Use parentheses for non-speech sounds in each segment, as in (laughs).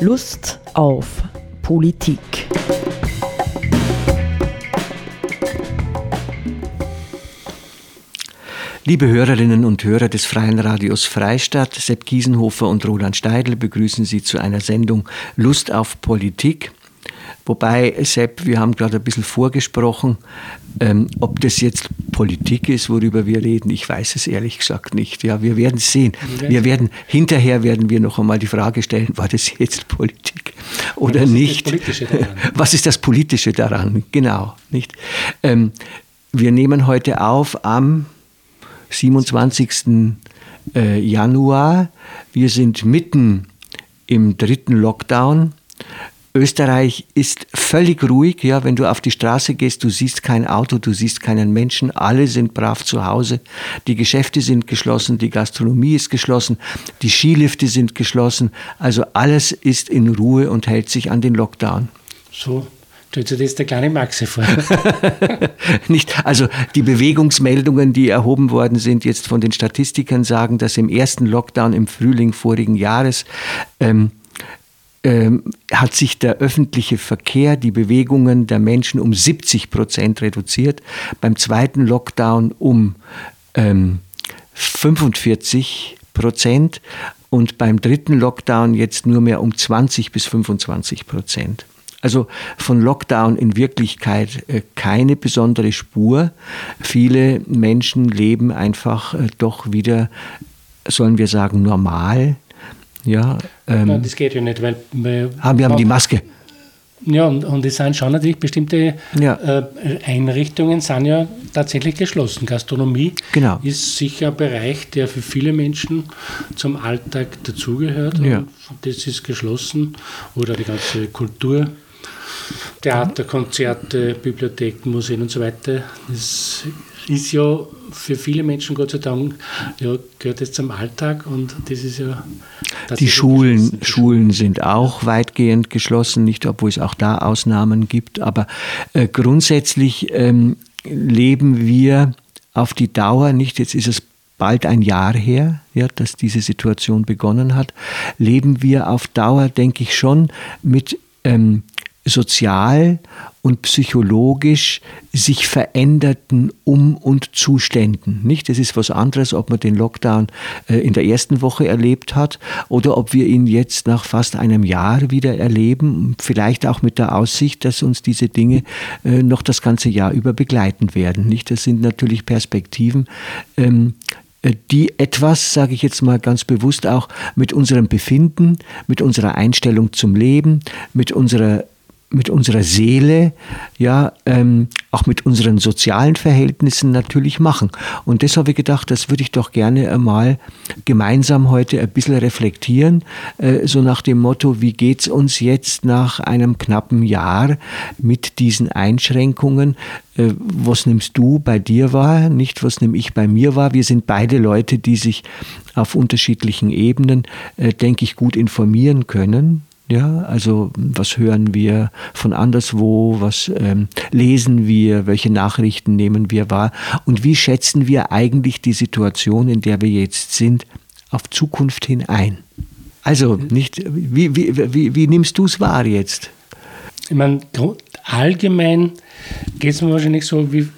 Lust auf Politik. Liebe Hörerinnen und Hörer des Freien Radios Freistadt, Sepp Kiesenhofer und Roland Steidl begrüßen Sie zu einer Sendung Lust auf Politik. Wobei, Sepp, wir haben gerade ein bisschen vorgesprochen, ähm, ob das jetzt Politik ist, worüber wir reden, ich weiß es ehrlich gesagt nicht. Ja, wir werden es sehen. Wir werden, hinterher werden wir noch einmal die Frage stellen, war das jetzt Politik oder was nicht? Ist (laughs) was ist das Politische daran? Genau, nicht? Ähm, wir nehmen heute auf am 27. Äh, Januar. Wir sind mitten im dritten Lockdown. Österreich ist völlig ruhig, ja, wenn du auf die Straße gehst, du siehst kein Auto, du siehst keinen Menschen, alle sind brav zu Hause, die Geschäfte sind geschlossen, die Gastronomie ist geschlossen, die Skilifte sind geschlossen, also alles ist in Ruhe und hält sich an den Lockdown. So Stellt sich das der kleine Maxi vor? (laughs) Nicht, also die Bewegungsmeldungen, die erhoben worden sind, jetzt von den Statistikern sagen, dass im ersten Lockdown im Frühling vorigen Jahres ähm, ähm, hat sich der öffentliche Verkehr, die Bewegungen der Menschen um 70 Prozent reduziert. Beim zweiten Lockdown um ähm, 45 Prozent und beim dritten Lockdown jetzt nur mehr um 20 bis 25 Prozent. Also von Lockdown in Wirklichkeit äh, keine besondere Spur. Viele Menschen leben einfach äh, doch wieder, sollen wir sagen, normal. Ja, ähm, das geht ja nicht, weil, weil haben, wir haben die Maske. Ja, und, und es sind schon natürlich bestimmte ja. äh, Einrichtungen sind ja tatsächlich geschlossen. Gastronomie genau. ist sicher ein Bereich, der für viele Menschen zum Alltag dazugehört. Ja. Das ist geschlossen. Oder die ganze Kultur. Theater, Konzerte, Bibliotheken, Museen und so weiter. Das ist ja für viele Menschen, Gott sei Dank, ja, gehört jetzt zum Alltag und das ist ja. Die Schulen, Schulen sind auch weitgehend geschlossen, nicht obwohl es auch da Ausnahmen gibt, aber äh, grundsätzlich ähm, leben wir auf die Dauer nicht, jetzt ist es bald ein Jahr her, ja, dass diese Situation begonnen hat, leben wir auf Dauer, denke ich schon, mit ähm, sozial und psychologisch sich veränderten Um- und Zuständen. Nicht? Es ist was anderes, ob man den Lockdown äh, in der ersten Woche erlebt hat oder ob wir ihn jetzt nach fast einem Jahr wieder erleben, vielleicht auch mit der Aussicht, dass uns diese Dinge äh, noch das ganze Jahr über begleiten werden. Nicht? Das sind natürlich Perspektiven, ähm, äh, die etwas, sage ich jetzt mal ganz bewusst auch, mit unserem Befinden, mit unserer Einstellung zum Leben, mit unserer mit unserer Seele, ja, ähm, auch mit unseren sozialen Verhältnissen natürlich machen. Und das habe ich gedacht, das würde ich doch gerne einmal gemeinsam heute ein bisschen reflektieren, äh, so nach dem Motto, wie geht es uns jetzt nach einem knappen Jahr mit diesen Einschränkungen? Äh, was nimmst du bei dir wahr, nicht was nehme ich bei mir wahr? Wir sind beide Leute, die sich auf unterschiedlichen Ebenen, äh, denke ich, gut informieren können ja, also was hören wir von anderswo, was ähm, lesen wir, welche Nachrichten nehmen wir wahr und wie schätzen wir eigentlich die Situation, in der wir jetzt sind, auf Zukunft hin ein? Also, nicht, wie, wie, wie, wie nimmst du es wahr jetzt? Ich meine, allgemein geht es mir wahrscheinlich so wie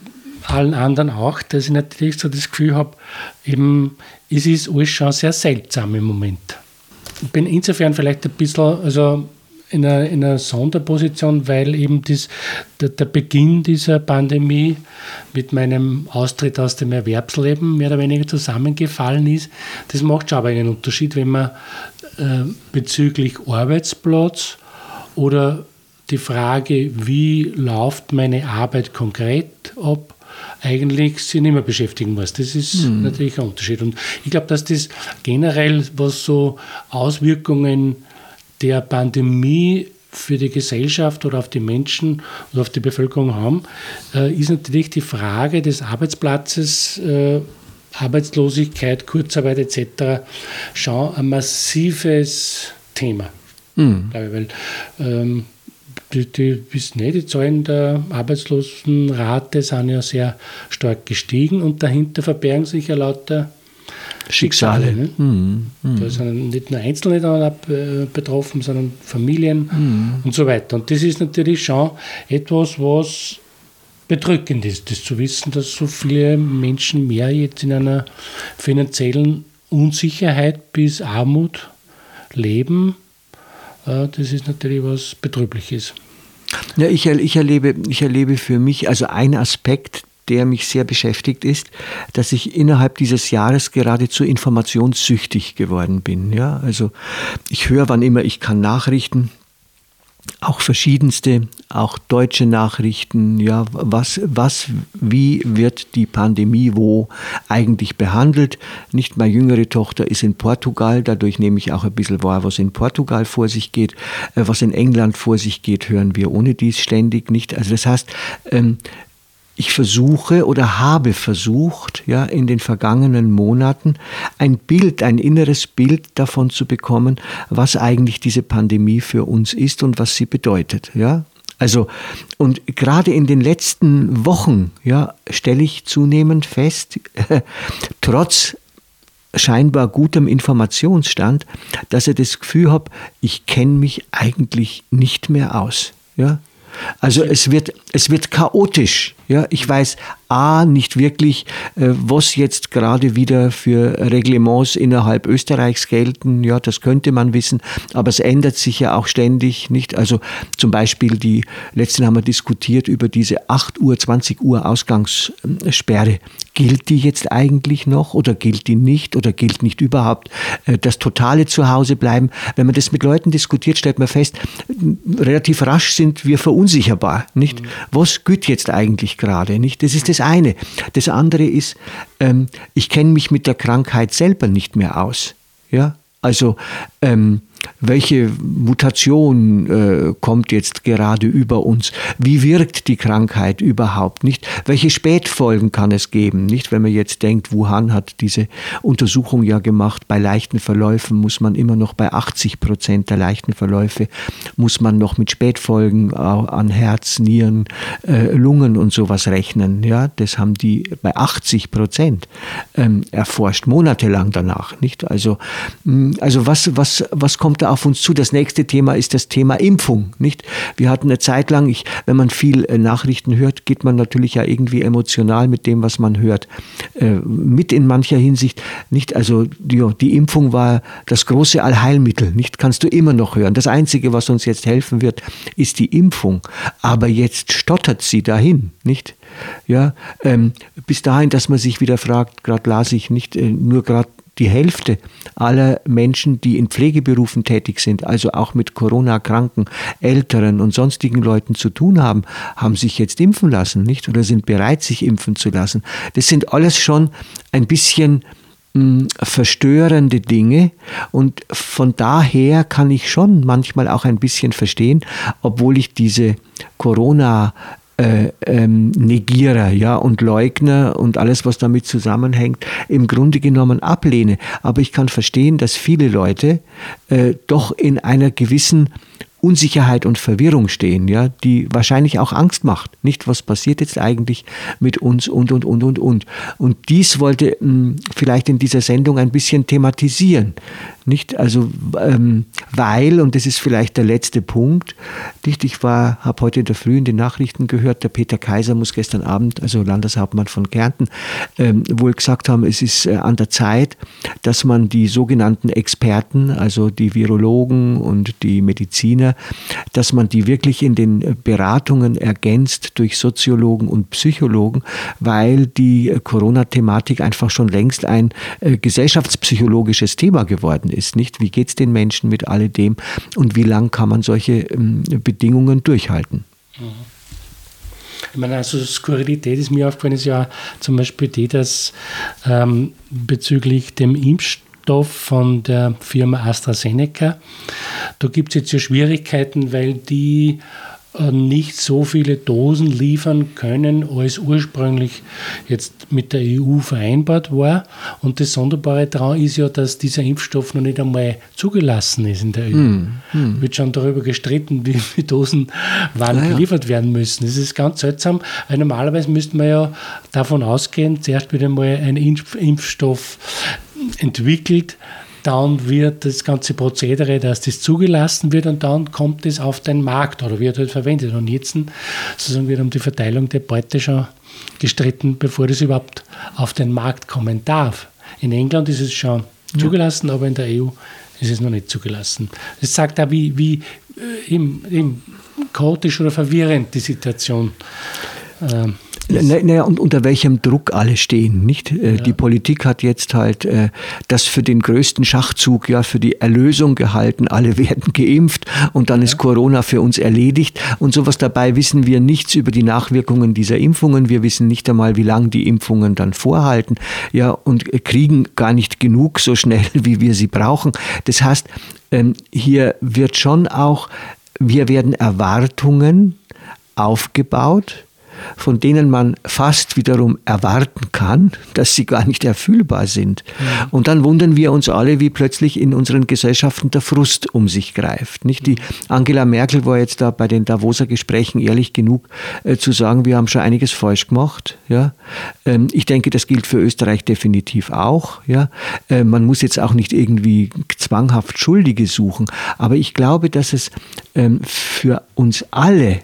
allen anderen auch, dass ich natürlich so das Gefühl habe, eben, es ist alles schon sehr seltsam im Moment bin insofern vielleicht ein bisschen also in einer, in einer Sonderposition, weil eben das, der, der, Beginn dieser Pandemie mit meinem Austritt aus dem Erwerbsleben mehr oder weniger zusammengefallen ist. Das macht schon aber einen Unterschied, wenn man äh, bezüglich Arbeitsplatz oder die Frage, wie läuft meine Arbeit konkret ab, eigentlich sich nicht mehr beschäftigen muss. Das ist mhm. natürlich ein Unterschied. Und ich glaube, dass das generell, was so Auswirkungen der Pandemie für die Gesellschaft oder auf die Menschen oder auf die Bevölkerung haben, äh, ist natürlich die Frage des Arbeitsplatzes, äh, Arbeitslosigkeit, Kurzarbeit etc. schon ein massives Thema. Mhm. Weil ähm, die, die, nicht, die Zahlen der Arbeitslosenrate sind ja sehr stark gestiegen und dahinter verbergen sich ja lauter Schicksale. Schicksale ne? mhm. Mhm. Da sind nicht nur Einzelne da betroffen, sondern Familien mhm. und so weiter. Und das ist natürlich schon etwas, was bedrückend ist, das zu wissen, dass so viele Menschen mehr jetzt in einer finanziellen Unsicherheit bis Armut leben. Äh, das ist natürlich was Betrübliches. Ja, ich, ich, erlebe, ich erlebe für mich, also ein Aspekt, der mich sehr beschäftigt, ist, dass ich innerhalb dieses Jahres geradezu informationssüchtig geworden bin. Ja, also ich höre, wann immer ich kann, Nachrichten auch verschiedenste, auch deutsche Nachrichten, ja, was, was, wie wird die Pandemie wo eigentlich behandelt? Nicht meine jüngere Tochter ist in Portugal, dadurch nehme ich auch ein bisschen wahr, was in Portugal vor sich geht, äh, was in England vor sich geht, hören wir ohne dies ständig nicht. Also das heißt, ähm, ich versuche oder habe versucht, ja, in den vergangenen Monaten ein Bild, ein inneres Bild davon zu bekommen, was eigentlich diese Pandemie für uns ist und was sie bedeutet, ja. Also, und gerade in den letzten Wochen, ja, stelle ich zunehmend fest, (laughs) trotz scheinbar gutem Informationsstand, dass ich das Gefühl habe, ich kenne mich eigentlich nicht mehr aus. Ja? Also es wird, es wird chaotisch. Ja, ich weiß A nicht wirklich, äh, was jetzt gerade wieder für Reglements innerhalb Österreichs gelten. Ja, das könnte man wissen, aber es ändert sich ja auch ständig, nicht? Also zum Beispiel die, letzten haben wir diskutiert über diese 8 Uhr, 20 Uhr Ausgangssperre. Gilt die jetzt eigentlich noch oder gilt die nicht oder gilt nicht überhaupt äh, das totale Zuhause bleiben? Wenn man das mit Leuten diskutiert, stellt man fest, relativ rasch sind wir verunsicherbar, nicht? Mhm. Was gilt jetzt eigentlich gerade, nicht? Das ist das eine. Das andere ist, ähm, ich kenne mich mit der Krankheit selber nicht mehr aus. Ja, also ähm, welche Mutation äh, kommt jetzt gerade über uns? Wie wirkt die Krankheit überhaupt nicht? Welche Spätfolgen kann es geben? Nicht, wenn man jetzt denkt, Wuhan hat diese Untersuchung ja gemacht, bei leichten Verläufen muss man immer noch bei 80 Prozent der leichten Verläufe muss man noch mit Spätfolgen an Herz, Nieren, äh, Lungen und sowas rechnen. Ja, das haben die bei 80 Prozent ähm, erforscht, monatelang danach. Nicht? Also, mh, also was, was, was kommt kommt da auf uns zu. Das nächste Thema ist das Thema Impfung. Nicht? Wir hatten eine Zeit lang, ich, wenn man viel äh, Nachrichten hört, geht man natürlich ja irgendwie emotional mit dem, was man hört, äh, mit in mancher Hinsicht. Nicht? Also die, die Impfung war das große Allheilmittel. Nicht? Kannst du immer noch hören. Das Einzige, was uns jetzt helfen wird, ist die Impfung. Aber jetzt stottert sie dahin. Nicht? Ja, ähm, bis dahin, dass man sich wieder fragt, gerade las ich nicht äh, nur gerade die Hälfte aller Menschen, die in Pflegeberufen tätig sind, also auch mit Corona-Kranken, Älteren und sonstigen Leuten zu tun haben, haben sich jetzt impfen lassen, nicht? Oder sind bereit, sich impfen zu lassen. Das sind alles schon ein bisschen hm, verstörende Dinge und von daher kann ich schon manchmal auch ein bisschen verstehen, obwohl ich diese Corona äh, ähm, Negierer ja, und Leugner und alles, was damit zusammenhängt, im Grunde genommen ablehne. Aber ich kann verstehen, dass viele Leute äh, doch in einer gewissen Unsicherheit und Verwirrung stehen, ja, die wahrscheinlich auch Angst macht. Nicht, was passiert jetzt eigentlich mit uns und, und, und, und, und. Und dies wollte mh, hm, vielleicht in dieser Sendung ein bisschen thematisieren. Nicht, also, ähm, weil, und das ist vielleicht der letzte Punkt, nicht, ich habe heute in der Früh in den Nachrichten gehört, der Peter Kaiser muss gestern Abend, also Landeshauptmann von Kärnten, ähm, wohl gesagt haben, es ist äh, an der Zeit, dass man die sogenannten Experten, also die Virologen und die Mediziner, dass man die wirklich in den Beratungen ergänzt durch Soziologen und Psychologen, weil die Corona-Thematik einfach schon längst ein äh, gesellschaftspsychologisches Thema geworden ist. Nicht? Wie geht es den Menschen mit alledem und wie lang kann man solche ähm, Bedingungen durchhalten? Ich meine, also Skurrilität ist mir aufgefallen, ist ja zum Beispiel die, dass ähm, bezüglich dem Impfstoff von der Firma AstraZeneca. Da gibt es jetzt ja Schwierigkeiten, weil die nicht so viele Dosen liefern können, als ursprünglich jetzt mit der EU vereinbart war. Und das Sonderbare daran ist ja, dass dieser Impfstoff noch nicht einmal zugelassen ist in der EU. Hm, hm. Wird schon darüber gestritten, wie viele Dosen wann naja. geliefert werden müssen. Das ist ganz seltsam, weil normalerweise müsste man ja davon ausgehen, zuerst wird einmal ein Impfstoff entwickelt, dann wird das ganze Prozedere, dass das zugelassen wird und dann kommt es auf den Markt oder wird halt verwendet. Und jetzt sozusagen wird um die Verteilung der Beute schon gestritten, bevor das überhaupt auf den Markt kommen darf. In England ist es schon ja. zugelassen, aber in der EU ist es noch nicht zugelassen. Das sagt auch, wie, wie äh, im, im chaotisch oder verwirrend die Situation äh, naja, und unter welchem Druck alle stehen, nicht? Äh, ja. Die Politik hat jetzt halt äh, das für den größten Schachzug, ja, für die Erlösung gehalten. Alle (laughs) werden geimpft und dann ja. ist Corona für uns erledigt. Und sowas dabei wissen wir nichts über die Nachwirkungen dieser Impfungen. Wir wissen nicht einmal, wie lange die Impfungen dann vorhalten, ja, und kriegen gar nicht genug so schnell, (laughs) wie wir sie brauchen. Das heißt, ähm, hier wird schon auch, wir werden Erwartungen aufgebaut, von denen man fast wiederum erwarten kann, dass sie gar nicht erfüllbar sind. Ja. Und dann wundern wir uns alle, wie plötzlich in unseren Gesellschaften der Frust um sich greift. Nicht? Die Angela Merkel war jetzt da bei den Davoser Gesprächen ehrlich genug äh, zu sagen, wir haben schon einiges falsch gemacht. Ja? Ähm, ich denke, das gilt für Österreich definitiv auch. Ja? Äh, man muss jetzt auch nicht irgendwie zwanghaft Schuldige suchen, aber ich glaube, dass es ähm, für uns alle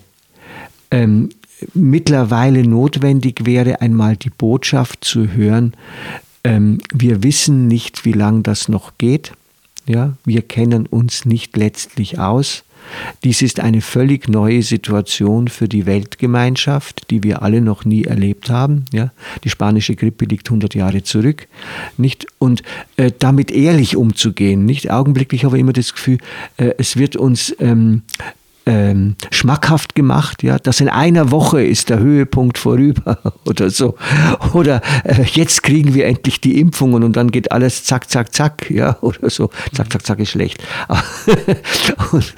ähm, mittlerweile notwendig wäre, einmal die Botschaft zu hören, ähm, wir wissen nicht, wie lange das noch geht. Ja, wir kennen uns nicht letztlich aus. Dies ist eine völlig neue Situation für die Weltgemeinschaft, die wir alle noch nie erlebt haben. Ja, die spanische Grippe liegt 100 Jahre zurück. Nicht? Und äh, damit ehrlich umzugehen. Nicht augenblicklich ich immer das Gefühl, äh, es wird uns ähm, ähm, schmackhaft gemacht, ja, dass in einer Woche ist der Höhepunkt vorüber (laughs) oder so. Oder äh, jetzt kriegen wir endlich die Impfungen und dann geht alles zack, zack, zack, ja, (laughs) oder so. Zack, zack, zack ist schlecht. (laughs) und,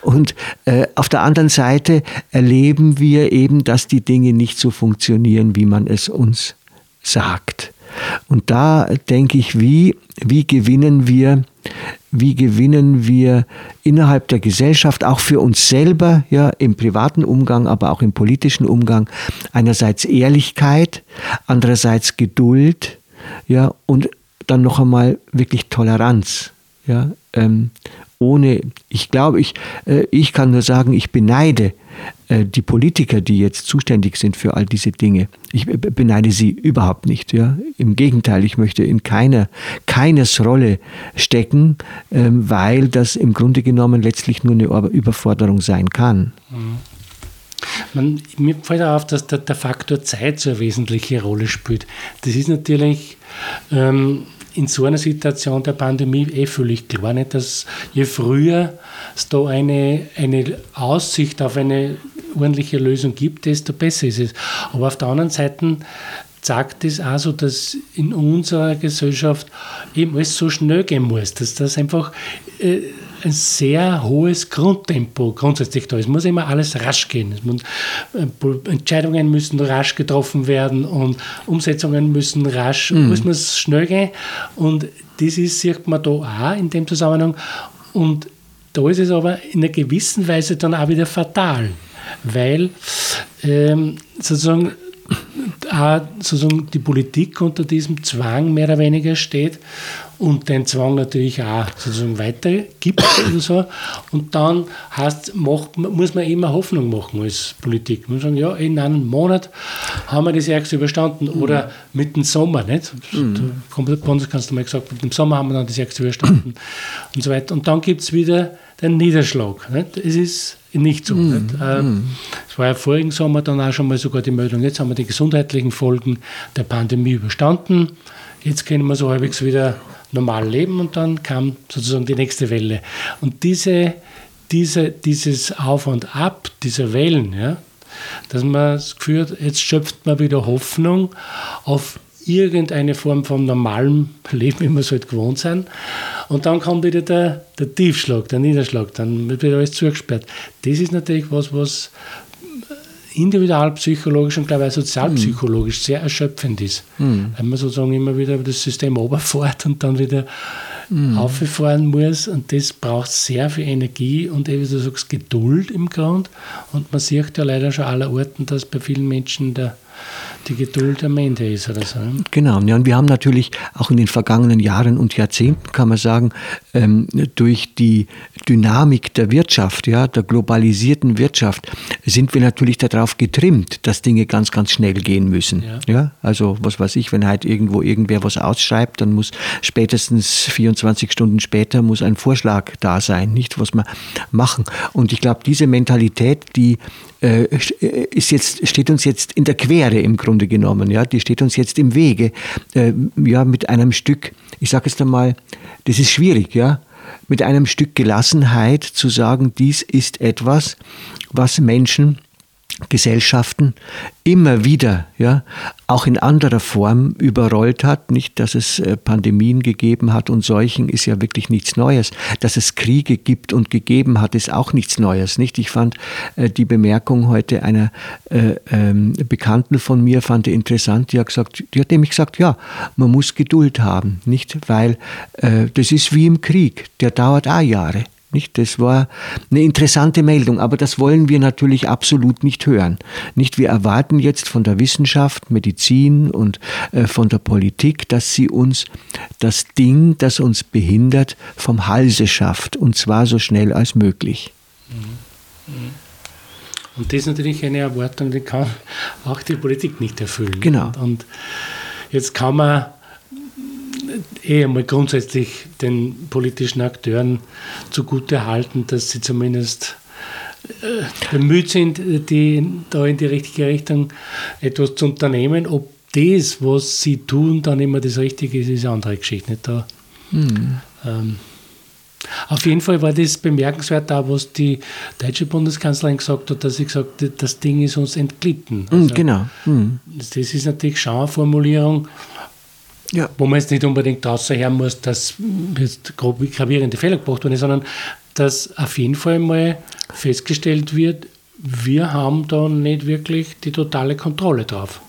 und äh, auf der anderen Seite erleben wir eben, dass die Dinge nicht so funktionieren, wie man es uns sagt. Und da denke ich, wie, wie gewinnen wir, wie gewinnen wir innerhalb der Gesellschaft, auch für uns selber, ja, im privaten Umgang, aber auch im politischen Umgang, einerseits Ehrlichkeit, andererseits Geduld, ja, und dann noch einmal wirklich Toleranz, ja, ähm, ohne, ich glaube, ich, äh, ich kann nur sagen, ich beneide die Politiker, die jetzt zuständig sind für all diese Dinge. Ich beneide sie überhaupt nicht. Ja? Im Gegenteil, ich möchte in keiner, keines Rolle stecken, ähm, weil das im Grunde genommen letztlich nur eine Überforderung sein kann. Mhm. Man, mir fällt auf, dass der, der, Faktor Zeit so eine wesentliche Rolle spielt. Das ist natürlich ähm, in so einer Situation der Pandemie eh völlig klar, nicht, dass je früher es da eine, eine Aussicht auf eine ordentliche Lösung gibt, desto besser ist es. Aber auf der anderen Seite sagt es auch so, dass in unserer Gesellschaft eben alles so schnell gehen muss, dass das einfach äh, ein sehr hohes Grundtempo grundsätzlich da ist. Es muss immer alles rasch gehen. Muss, äh, Entscheidungen müssen rasch getroffen werden und Umsetzungen müssen rasch, mhm. muss man schnell gehen. Und das ist, sieht man da auch in dem Zusammenhang. Und da ist es aber in einer gewissen Weise dann auch wieder fatal, weil ähm, sozusagen auch sozusagen die Politik unter diesem Zwang mehr oder weniger steht und den Zwang natürlich auch sozusagen weitergibt oder (coughs) so. Und dann heißt, macht, muss man immer Hoffnung machen als Politik. Man muss sagen, ja, in einem Monat haben wir das Ärgste überstanden mhm. oder mit dem Sommer, nicht? Mhm. Der Bundeskanzler mal gesagt, mit dem Sommer haben wir dann das Ärgste überstanden (coughs) und so weiter. Und dann gibt es wieder den Niederschlag. Nicht? Es ist nicht so. Mm, nicht? Mm. Es war ja vorigen Sommer dann auch schon mal sogar die Meldung, jetzt haben wir die gesundheitlichen Folgen der Pandemie überstanden. Jetzt können wir so halbwegs wieder normal leben und dann kam sozusagen die nächste Welle. Und diese, diese, dieses Auf und Ab dieser Wellen, ja, dass man das Gefühl hat, jetzt schöpft man wieder Hoffnung auf irgendeine Form von normalem Leben, wie wir es halt gewohnt sind. Und dann kommt wieder der, der Tiefschlag, der Niederschlag, dann wird wieder alles zugesperrt. Das ist natürlich was, was individualpsychologisch und glaube ich sozialpsychologisch mhm. sehr erschöpfend ist. Mhm. Weil man sozusagen immer wieder das System oberfährt und dann wieder mhm. auffahren muss. Und das braucht sehr viel Energie und wie du sagst, Geduld im Grund. Und man sieht ja leider schon aller Orten, dass bei vielen Menschen der, die Geduld am Ende ist oder so. Genau, ja, und wir haben natürlich auch in den vergangenen Jahren und Jahrzehnten, kann man sagen, ähm, durch die Dynamik der Wirtschaft, ja, der globalisierten Wirtschaft, sind wir natürlich darauf getrimmt, dass Dinge ganz, ganz schnell gehen müssen. Ja. ja. also was weiß ich, wenn halt irgendwo irgendwer was ausschreibt, dann muss spätestens 24 Stunden später muss ein Vorschlag da sein, nicht was wir machen. Und ich glaube, diese Mentalität, die ist jetzt, steht uns jetzt in der Quere im Grunde genommen. Ja? Die steht uns jetzt im Wege. Äh, ja, mit einem Stück, ich sage es einmal, das ist schwierig, ja, mit einem Stück Gelassenheit zu sagen, dies ist etwas, was Menschen Gesellschaften immer wieder, ja, auch in anderer Form überrollt hat. Nicht, dass es äh, Pandemien gegeben hat und Seuchen ist ja wirklich nichts Neues. Dass es Kriege gibt und gegeben hat, ist auch nichts Neues. Nicht? Ich fand äh, die Bemerkung heute einer äh, ähm, Bekannten von mir fand ich interessant. Die hat gesagt, die hat nämlich gesagt, ja, man muss Geduld haben, nicht, weil das ist wie im Krieg. Der dauert auch Jahre. Nicht? Das war eine interessante Meldung, aber das wollen wir natürlich absolut nicht hören. Nicht? Wir erwarten jetzt von der Wissenschaft, Medizin und äh, von der Politik, dass sie uns das Ding, das uns behindert, vom Halse schafft und zwar so schnell als möglich. Mhm. Mhm. Und das ist natürlich eine Erwartung, die kann auch die Politik nicht erfüllen. Genau. Und, und jetzt kann man eh einmal grundsätzlich den politischen Akteuren zugute halten, dass sie zumindest äh, bemüht sind, die, da in die richtige Richtung etwas zu unternehmen. Ob das, was sie tun, dann immer das Richtige ist, ist eine andere Geschichte. Nicht da, hm. ähm, auf jeden Fall war das bemerkenswert, da was die deutsche Bundeskanzlerin gesagt hat, dass sie gesagt hat, das Ding ist uns entglitten. Hm, also, genau. Mhm. Das ist natürlich schon eine Formulierung, ja. Wo man jetzt nicht unbedingt hören muss, dass jetzt gravierende Fehler gemacht wurden, sondern dass auf jeden Fall mal festgestellt wird, wir haben da nicht wirklich die totale Kontrolle drauf.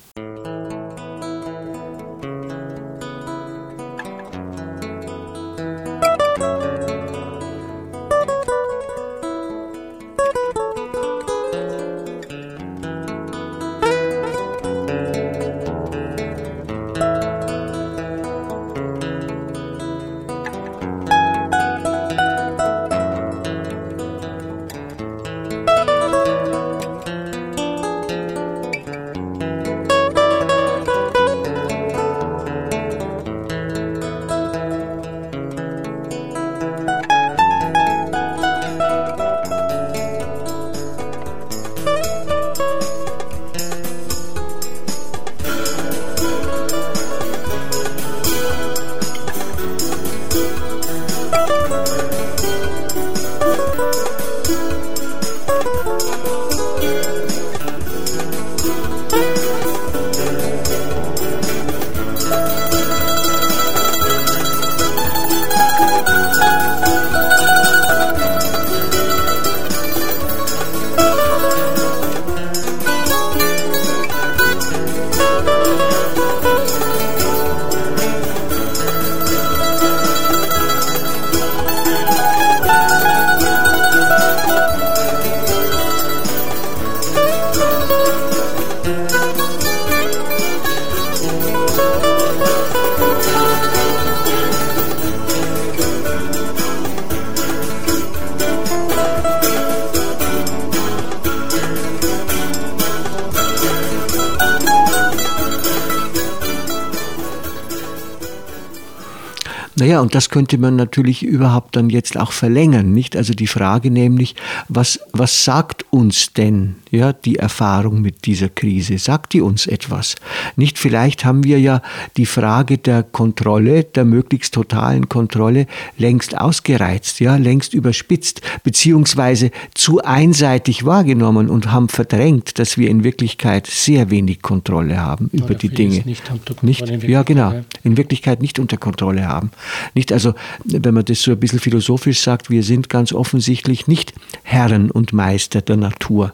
Naja, und das könnte man natürlich überhaupt dann jetzt auch verlängern, nicht? Also die Frage nämlich, was, was sagt uns denn ja, die Erfahrung mit dieser Krise? Sagt die uns etwas? Nicht vielleicht haben wir ja die Frage der Kontrolle, der möglichst totalen Kontrolle längst ausgereizt, ja, längst überspitzt, beziehungsweise zu einseitig wahrgenommen und haben verdrängt, dass wir in Wirklichkeit sehr wenig Kontrolle haben über Oder die Dinge. Nicht, nicht ja, genau. In Wirklichkeit nicht unter Kontrolle haben. Nicht also, wenn man das so ein bisschen philosophisch sagt, wir sind ganz offensichtlich nicht Herren und Meister der Natur.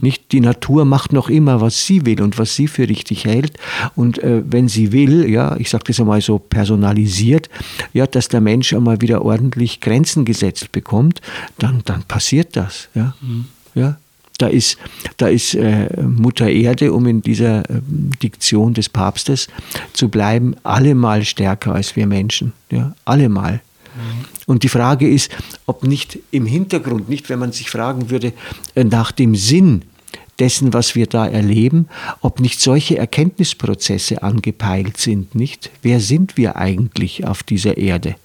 Nicht die Natur macht noch immer, was sie will und was sie für richtig hält. Und äh, wenn sie will, ja, ich sage das einmal so personalisiert, ja, dass der Mensch einmal wieder ordentlich Grenzen gesetzt bekommt, dann, dann passiert das. Ja. Mhm. ja. Da ist, da ist äh, Mutter Erde, um in dieser äh, Diktion des Papstes zu bleiben, allemal stärker als wir Menschen. Ja, allemal. Und die Frage ist, ob nicht im Hintergrund, nicht wenn man sich fragen würde äh, nach dem Sinn dessen, was wir da erleben, ob nicht solche Erkenntnisprozesse angepeilt sind, nicht? Wer sind wir eigentlich auf dieser Erde?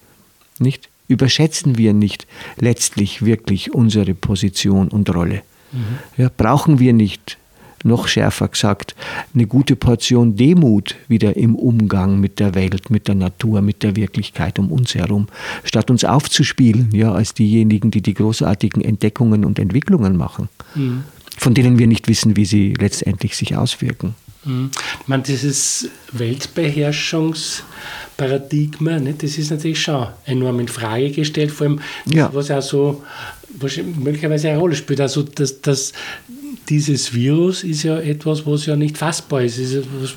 Nicht? Überschätzen wir nicht letztlich wirklich unsere Position und Rolle? Mhm. Ja, brauchen wir nicht, noch schärfer gesagt, eine gute Portion Demut wieder im Umgang mit der Welt, mit der Natur, mit der Wirklichkeit um uns herum, statt uns aufzuspielen, ja, als diejenigen, die die großartigen Entdeckungen und Entwicklungen machen, mhm. von denen wir nicht wissen, wie sie letztendlich sich auswirken. Mhm. Ich meine, dieses Weltbeherrschungsparadigma, ne, das ist natürlich schon enorm in Frage gestellt, vor allem, ja. was auch so was möglicherweise eine Rolle spielt. Also, dass, dass dieses Virus ist ja etwas, was ja nicht fassbar ist. Es ist etwas,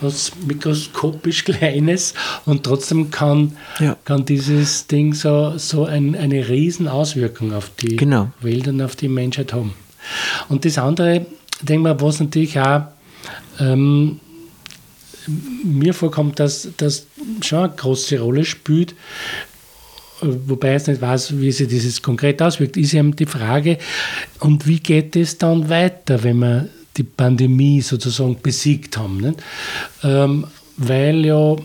was mikroskopisch (laughs) Kleines und trotzdem kann, ja. kann dieses Ding so, so ein, eine riesen Auswirkung auf die genau. Welt und auf die Menschheit haben. Und das andere, denke mal, was natürlich auch ähm, mir vorkommt, dass das schon eine große Rolle spielt, wobei ich nicht weiß, wie sich dieses konkret auswirkt, ist eben die Frage, und wie geht es dann weiter, wenn wir die Pandemie sozusagen besiegt haben? Ähm, weil ja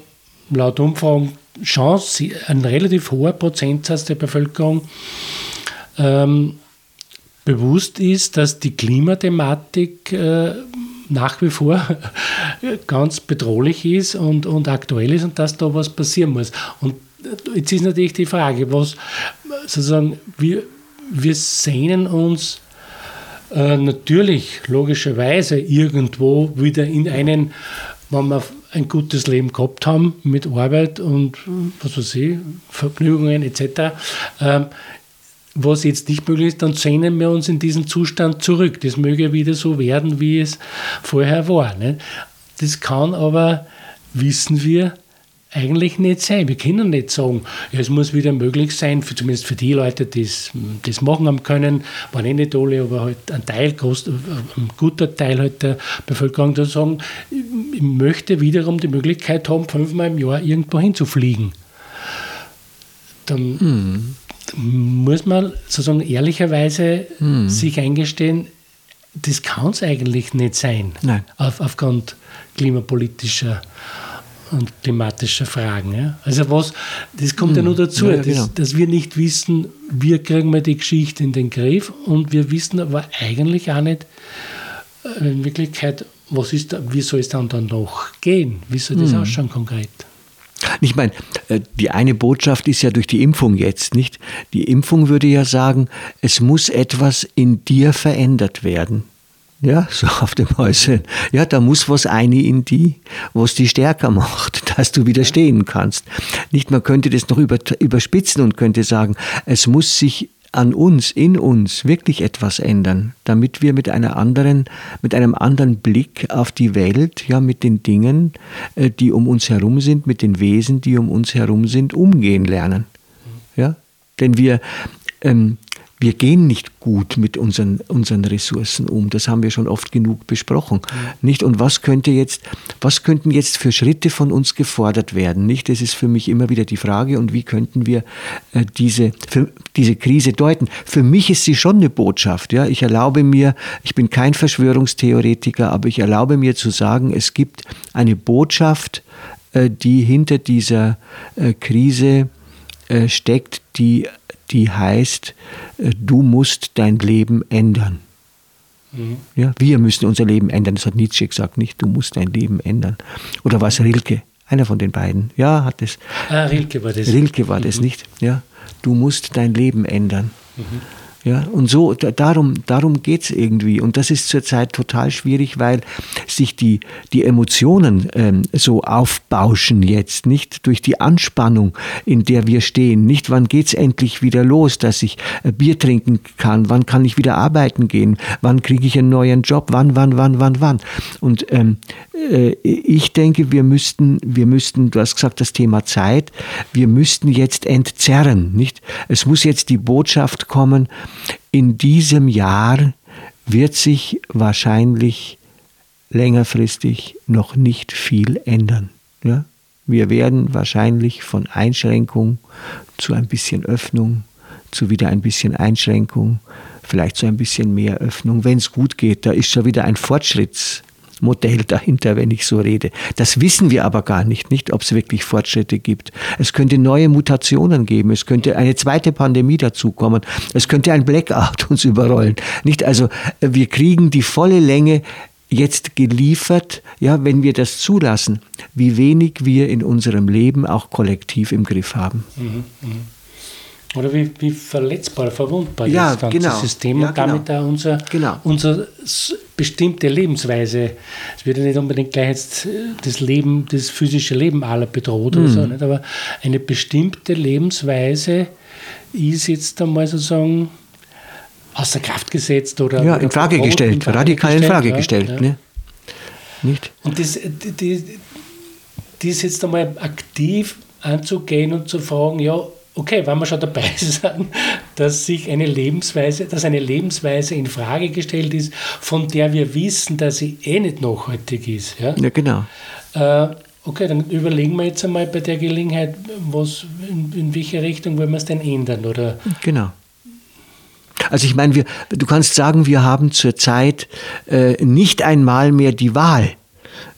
laut Umfragen schon ein relativ hoher Prozentsatz der Bevölkerung ähm, bewusst ist, dass die Klimathematik äh, nach wie vor (laughs) ganz bedrohlich ist und, und aktuell ist und dass da was passieren muss. Und jetzt ist natürlich die Frage, was sozusagen, wir, wir sehnen uns äh, natürlich logischerweise irgendwo wieder in einen, wenn wir ein gutes Leben gehabt haben mit Arbeit und was weiß ich, Vergnügungen etc., ähm, was jetzt nicht möglich ist, dann sehnen wir uns in diesen Zustand zurück. Das möge wieder so werden, wie es vorher war. Das kann aber, wissen wir, eigentlich nicht sein. Wir können nicht sagen, ja, es muss wieder möglich sein, für, zumindest für die Leute, die das machen haben können, waren eh nicht alle, aber halt ein Teil, groß, ein guter Teil halt der Bevölkerung, zu sagen, ich möchte wiederum die Möglichkeit haben, fünfmal im Jahr irgendwo hinzufliegen. Dann mhm. muss man sozusagen ehrlicherweise mhm. sich eingestehen, das kann es eigentlich nicht sein, auf, aufgrund klimapolitischer und klimatische Fragen. Ja? Also was, das kommt hm. ja nur dazu, ja, genau. dass, dass, wir nicht wissen, wie kriegen wir die Geschichte in den Griff und wir wissen aber eigentlich auch nicht äh, in Wirklichkeit, was ist da, wie soll es dann, dann noch gehen? Wie soll das hm. ausschauen konkret? Ich meine, äh, die eine Botschaft ist ja durch die Impfung jetzt, nicht? Die Impfung würde ja sagen, es muss etwas in dir verändert werden. Ja, so auf dem Häuschen. Ja, da muss was eine in die, was die stärker macht, (laughs) dass du widerstehen kannst. Nicht, man könnte das noch über, überspitzen und könnte sagen, es muss sich an uns, in uns wirklich etwas ändern, damit wir mit einer anderen, mit einem anderen Blick auf die Welt, ja, mit den Dingen, äh, die um uns herum sind, mit den Wesen, die um uns herum sind, umgehen lernen. Ja, denn wir, ähm, wir gehen nicht gut mit unseren, unseren Ressourcen um. Das haben wir schon oft genug besprochen. Mhm. Nicht? Und was könnte jetzt, was könnten jetzt für Schritte von uns gefordert werden? Nicht? Das ist für mich immer wieder die Frage. Und wie könnten wir äh, diese, diese Krise deuten? Für mich ist sie schon eine Botschaft. Ja? Ich erlaube mir, ich bin kein Verschwörungstheoretiker, aber ich erlaube mir zu sagen, es gibt eine Botschaft, äh, die hinter dieser äh, Krise steckt, die die heißt, äh, du musst dein Leben ändern. Mhm. Ja, wir müssen unser Leben ändern. Das hat Nietzsche gesagt, nicht du musst dein Leben ändern. Oder was Rilke? Einer von den beiden. Ja, hat es. Ah, Rilke war das. Rilke war mhm. das, nicht? Ja, du musst dein Leben ändern. Mhm. Ja, und so, darum, darum geht es irgendwie. Und das ist zurzeit total schwierig, weil sich die, die Emotionen ähm, so aufbauschen jetzt, nicht durch die Anspannung, in der wir stehen. Nicht, wann geht es endlich wieder los, dass ich äh, Bier trinken kann, wann kann ich wieder arbeiten gehen, wann kriege ich einen neuen Job, wann, wann, wann, wann, wann. Und ähm, äh, ich denke, wir müssten, wir müssten, du hast gesagt, das Thema Zeit, wir müssten jetzt entzerren, nicht? Es muss jetzt die Botschaft kommen, in diesem Jahr wird sich wahrscheinlich längerfristig noch nicht viel ändern. Ja? Wir werden wahrscheinlich von Einschränkung zu ein bisschen Öffnung, zu wieder ein bisschen Einschränkung, vielleicht zu ein bisschen mehr Öffnung, wenn es gut geht. Da ist schon wieder ein Fortschrittsmodell dahinter, wenn ich so rede. Das wissen wir aber gar nicht, nicht, ob es wirklich Fortschritte gibt. Es könnte neue Mutationen geben, es könnte eine zweite Pandemie dazukommen, es könnte ein Blackout uns überrollen. Nicht also, wir kriegen die volle Länge jetzt geliefert, ja, wenn wir das zulassen, wie wenig wir in unserem Leben auch kollektiv im Griff haben. Mhm, mh. Oder wie, wie verletzbar, verwundbar ja, das ganze genau. System ja, und damit genau. auch unser, genau. unsere bestimmte Lebensweise. Es wird ja nicht unbedingt gleich jetzt äh, das Leben, das physische Leben aller bedroht mhm. oder so, nicht? aber eine bestimmte Lebensweise ist jetzt einmal sozusagen außer Kraft gesetzt oder. Ja, in Frage gestellt, in Frage radikal gestellt, in Frage ja, gestellt. Ne? Nicht? Und das, die, die ist jetzt einmal aktiv anzugehen und zu fragen, ja, okay, wenn wir schon dabei (laughs) sind, dass sich eine Lebensweise, dass eine Lebensweise in Frage gestellt ist, von der wir wissen, dass sie eh nicht nachhaltig ist. Ja, ja genau. Äh, okay, dann überlegen wir jetzt einmal bei der Gelegenheit, was, in, in welche Richtung wollen wir es denn ändern? Oder genau. Also ich meine, wir, du kannst sagen, wir haben zurzeit äh, nicht einmal mehr die Wahl,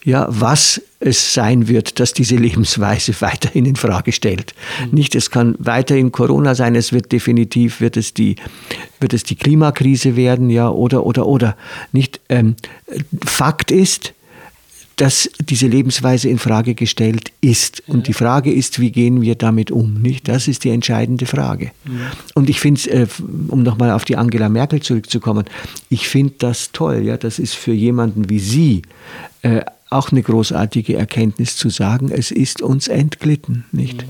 ja, was es sein wird, dass diese Lebensweise (laughs) weiterhin in Frage stellt. Mhm. Nicht, es kann weiterhin Corona sein, es wird definitiv, wird es die, wird es die Klimakrise werden, ja, oder, oder, oder. Nicht, ähm, Fakt ist, dass diese Lebensweise in Frage gestellt ist. Und die Frage ist, wie gehen wir damit um? Nicht? Das ist die entscheidende Frage. Und ich finde es, äh, um nochmal auf die Angela Merkel zurückzukommen, ich finde das toll. Ja? Das ist für jemanden wie Sie äh, auch eine großartige Erkenntnis zu sagen, es ist uns entglitten. Nicht?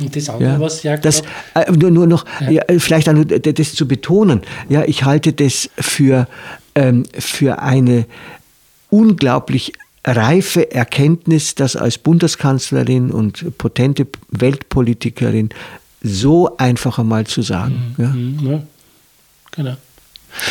Und das andere, ja, was ja das, äh, nur, nur noch, ja. Ja, vielleicht auch das zu betonen, ja, ich halte das für, ähm, für eine unglaublich reife Erkenntnis, das als Bundeskanzlerin und potente Weltpolitikerin so einfach einmal zu sagen. Mhm. Ja. Mhm. ja. Genau.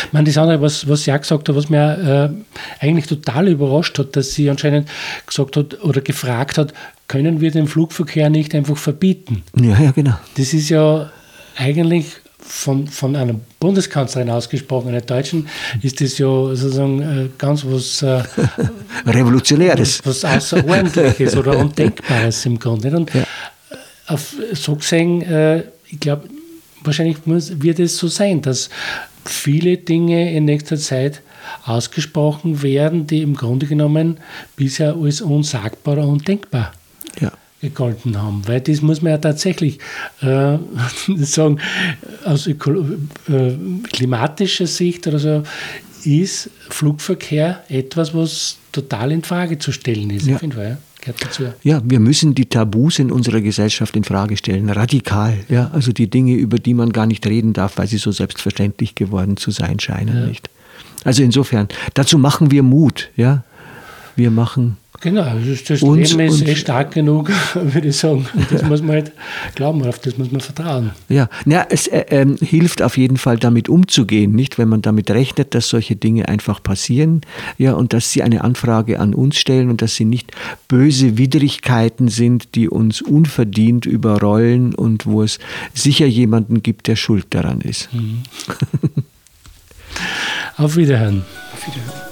Ich meine, das andere, was, was sie auch gesagt hat, was mir äh, eigentlich total überrascht hat, dass sie anscheinend gesagt hat oder gefragt hat, können wir den Flugverkehr nicht einfach verbieten? Ja, ja, genau. Das ist ja eigentlich von, von einer Bundeskanzlerin ausgesprochen, einer Deutschen, ist das ja sozusagen äh, ganz was äh, (laughs) Revolutionäres. Was Außerordentliches oder Undenkbares im Grunde. Und ja. auf, so gesehen, äh, ich glaube, wahrscheinlich muss, wird es so sein, dass viele Dinge in nächster Zeit ausgesprochen werden, die im Grunde genommen bisher als unsagbar und undenkbar ja gegolten haben. Weil das muss man ja tatsächlich äh, (laughs) sagen, aus äh, klimatischer Sicht oder so ist Flugverkehr etwas, was total in Frage zu stellen ist. Ja. Auf jeden Fall, ja. Ja, wir müssen die Tabus in unserer Gesellschaft in Frage stellen, radikal. Ja, also die Dinge, über die man gar nicht reden darf, weil sie so selbstverständlich geworden zu sein scheinen, ja. nicht. Also insofern, dazu machen wir Mut, ja. Wir machen Genau, das, das und, Leben ist eh stark genug, (laughs) würde ich sagen. Das muss man halt glauben, auf das muss man vertrauen. Ja, ja es äh, äh, hilft auf jeden Fall damit umzugehen, nicht? Wenn man damit rechnet, dass solche Dinge einfach passieren, ja, und dass sie eine Anfrage an uns stellen und dass sie nicht böse Widrigkeiten sind, die uns unverdient überrollen und wo es sicher jemanden gibt, der schuld daran ist. Mhm. auf Wiederhören. Auf Wiederhören.